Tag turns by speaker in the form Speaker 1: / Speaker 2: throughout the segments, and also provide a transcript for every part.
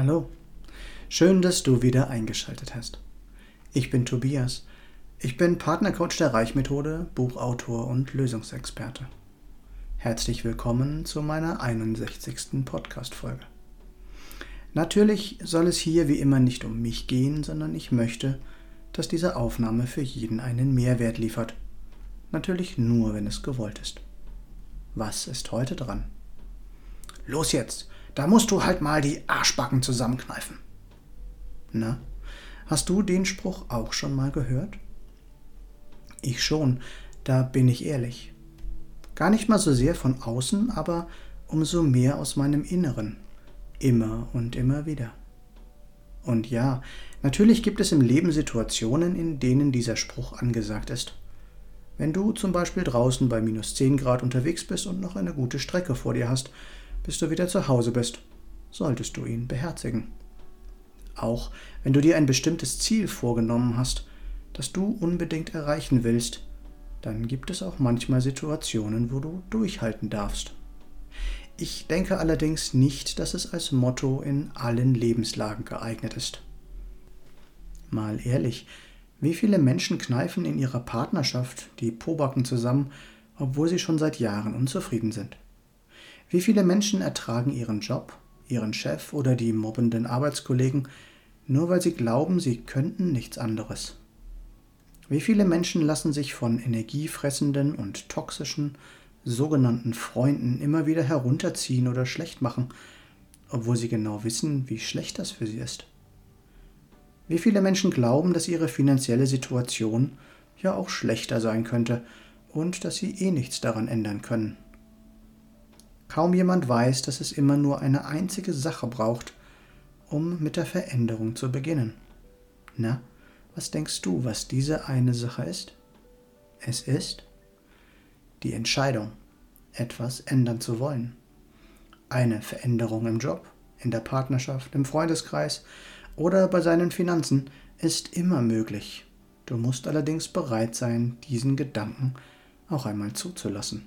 Speaker 1: Hallo, schön, dass du wieder eingeschaltet hast. Ich bin Tobias. Ich bin Partnercoach der Reichmethode, Buchautor und Lösungsexperte. Herzlich willkommen zu meiner 61. Podcast-Folge. Natürlich soll es hier wie immer nicht um mich gehen, sondern ich möchte, dass diese Aufnahme für jeden einen Mehrwert liefert. Natürlich nur, wenn es gewollt ist. Was ist heute dran? Los jetzt, da musst du halt mal die Arschbacken zusammenkneifen. Na, hast du den Spruch auch schon mal gehört? Ich schon, da bin ich ehrlich. Gar nicht mal so sehr von außen, aber umso mehr aus meinem Inneren. Immer und immer wieder. Und ja, natürlich gibt es im Leben Situationen, in denen dieser Spruch angesagt ist. Wenn du zum Beispiel draußen bei minus 10 Grad unterwegs bist und noch eine gute Strecke vor dir hast, bis du wieder zu Hause bist, solltest du ihn beherzigen. Auch wenn du dir ein bestimmtes Ziel vorgenommen hast, das du unbedingt erreichen willst, dann gibt es auch manchmal Situationen, wo du durchhalten darfst. Ich denke allerdings nicht, dass es als Motto in allen Lebenslagen geeignet ist. Mal ehrlich, wie viele Menschen kneifen in ihrer Partnerschaft die Pobacken zusammen, obwohl sie schon seit Jahren unzufrieden sind? Wie viele Menschen ertragen ihren Job, ihren Chef oder die mobbenden Arbeitskollegen, nur weil sie glauben, sie könnten nichts anderes? Wie viele Menschen lassen sich von energiefressenden und toxischen sogenannten Freunden immer wieder herunterziehen oder schlecht machen, obwohl sie genau wissen, wie schlecht das für sie ist? Wie viele Menschen glauben, dass ihre finanzielle Situation ja auch schlechter sein könnte und dass sie eh nichts daran ändern können? Kaum jemand weiß, dass es immer nur eine einzige Sache braucht, um mit der Veränderung zu beginnen. Na, was denkst du, was diese eine Sache ist? Es ist die Entscheidung, etwas ändern zu wollen. Eine Veränderung im Job, in der Partnerschaft, im Freundeskreis oder bei seinen Finanzen ist immer möglich. Du musst allerdings bereit sein, diesen Gedanken auch einmal zuzulassen.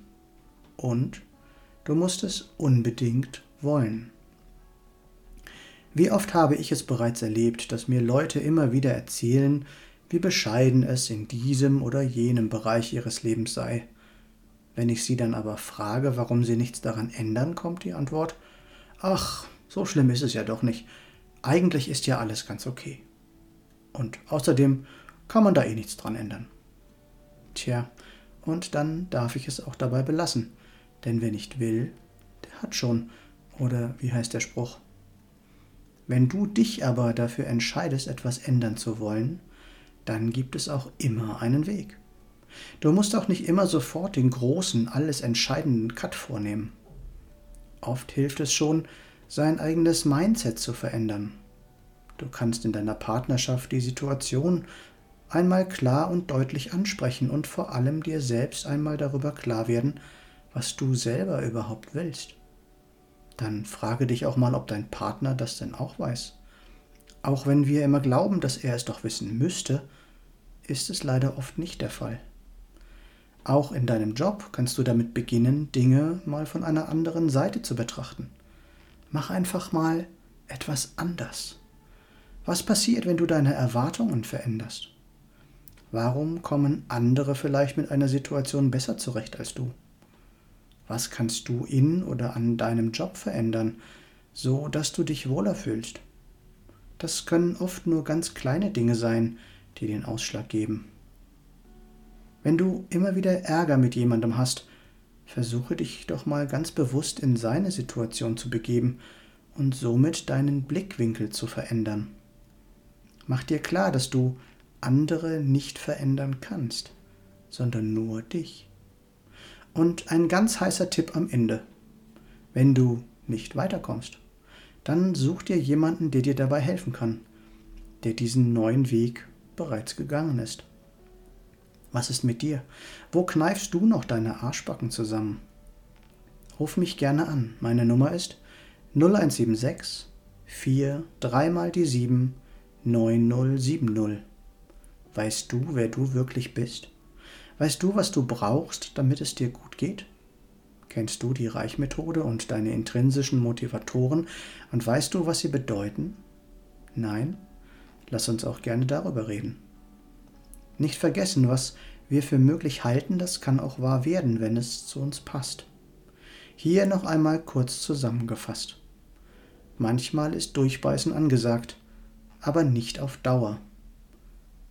Speaker 1: Und Du musst es unbedingt wollen. Wie oft habe ich es bereits erlebt, dass mir Leute immer wieder erzählen, wie bescheiden es in diesem oder jenem Bereich ihres Lebens sei. Wenn ich sie dann aber frage, warum sie nichts daran ändern, kommt die Antwort, ach, so schlimm ist es ja doch nicht. Eigentlich ist ja alles ganz okay. Und außerdem kann man da eh nichts dran ändern. Tja, und dann darf ich es auch dabei belassen. Denn wer nicht will, der hat schon. Oder wie heißt der Spruch? Wenn du dich aber dafür entscheidest, etwas ändern zu wollen, dann gibt es auch immer einen Weg. Du musst auch nicht immer sofort den großen, alles entscheidenden Cut vornehmen. Oft hilft es schon, sein eigenes Mindset zu verändern. Du kannst in deiner Partnerschaft die Situation einmal klar und deutlich ansprechen und vor allem dir selbst einmal darüber klar werden, was du selber überhaupt willst. Dann frage dich auch mal, ob dein Partner das denn auch weiß. Auch wenn wir immer glauben, dass er es doch wissen müsste, ist es leider oft nicht der Fall. Auch in deinem Job kannst du damit beginnen, Dinge mal von einer anderen Seite zu betrachten. Mach einfach mal etwas anders. Was passiert, wenn du deine Erwartungen veränderst? Warum kommen andere vielleicht mit einer Situation besser zurecht als du? Was kannst du in oder an deinem Job verändern, so dass du dich wohler fühlst? Das können oft nur ganz kleine Dinge sein, die den Ausschlag geben. Wenn du immer wieder Ärger mit jemandem hast, versuche dich doch mal ganz bewusst in seine Situation zu begeben und somit deinen Blickwinkel zu verändern. Mach dir klar, dass du andere nicht verändern kannst, sondern nur dich. Und ein ganz heißer Tipp am Ende. Wenn du nicht weiterkommst, dann such dir jemanden, der dir dabei helfen kann, der diesen neuen Weg bereits gegangen ist. Was ist mit dir? Wo kneifst du noch deine Arschbacken zusammen? Ruf mich gerne an. Meine Nummer ist 0176 4 3 mal die 7 9070. Weißt du, wer du wirklich bist? Weißt du, was du brauchst, damit es dir gut geht? Kennst du die Reichmethode und deine intrinsischen Motivatoren und weißt du, was sie bedeuten? Nein? Lass uns auch gerne darüber reden. Nicht vergessen, was wir für möglich halten, das kann auch wahr werden, wenn es zu uns passt. Hier noch einmal kurz zusammengefasst. Manchmal ist Durchbeißen angesagt, aber nicht auf Dauer.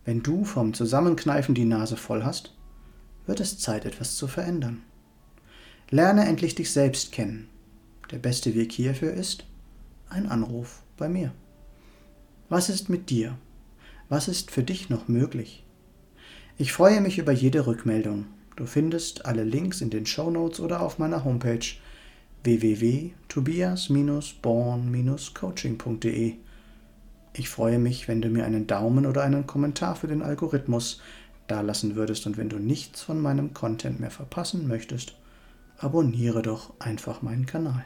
Speaker 1: Wenn du vom Zusammenkneifen die Nase voll hast, wird es Zeit, etwas zu verändern. Lerne endlich dich selbst kennen. Der beste Weg hierfür ist ein Anruf bei mir. Was ist mit dir? Was ist für dich noch möglich? Ich freue mich über jede Rückmeldung. Du findest alle Links in den Show Notes oder auf meiner Homepage www.tobias-born-coaching.de. Ich freue mich, wenn du mir einen Daumen oder einen Kommentar für den Algorithmus dalassen würdest und wenn du nichts von meinem Content mehr verpassen möchtest, abonniere doch einfach meinen Kanal.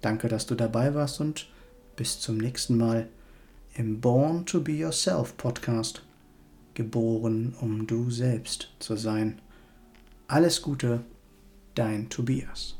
Speaker 1: Danke, dass du dabei warst und bis zum nächsten Mal im Born to Be Yourself Podcast. Geboren, um du selbst zu sein. Alles Gute, dein Tobias.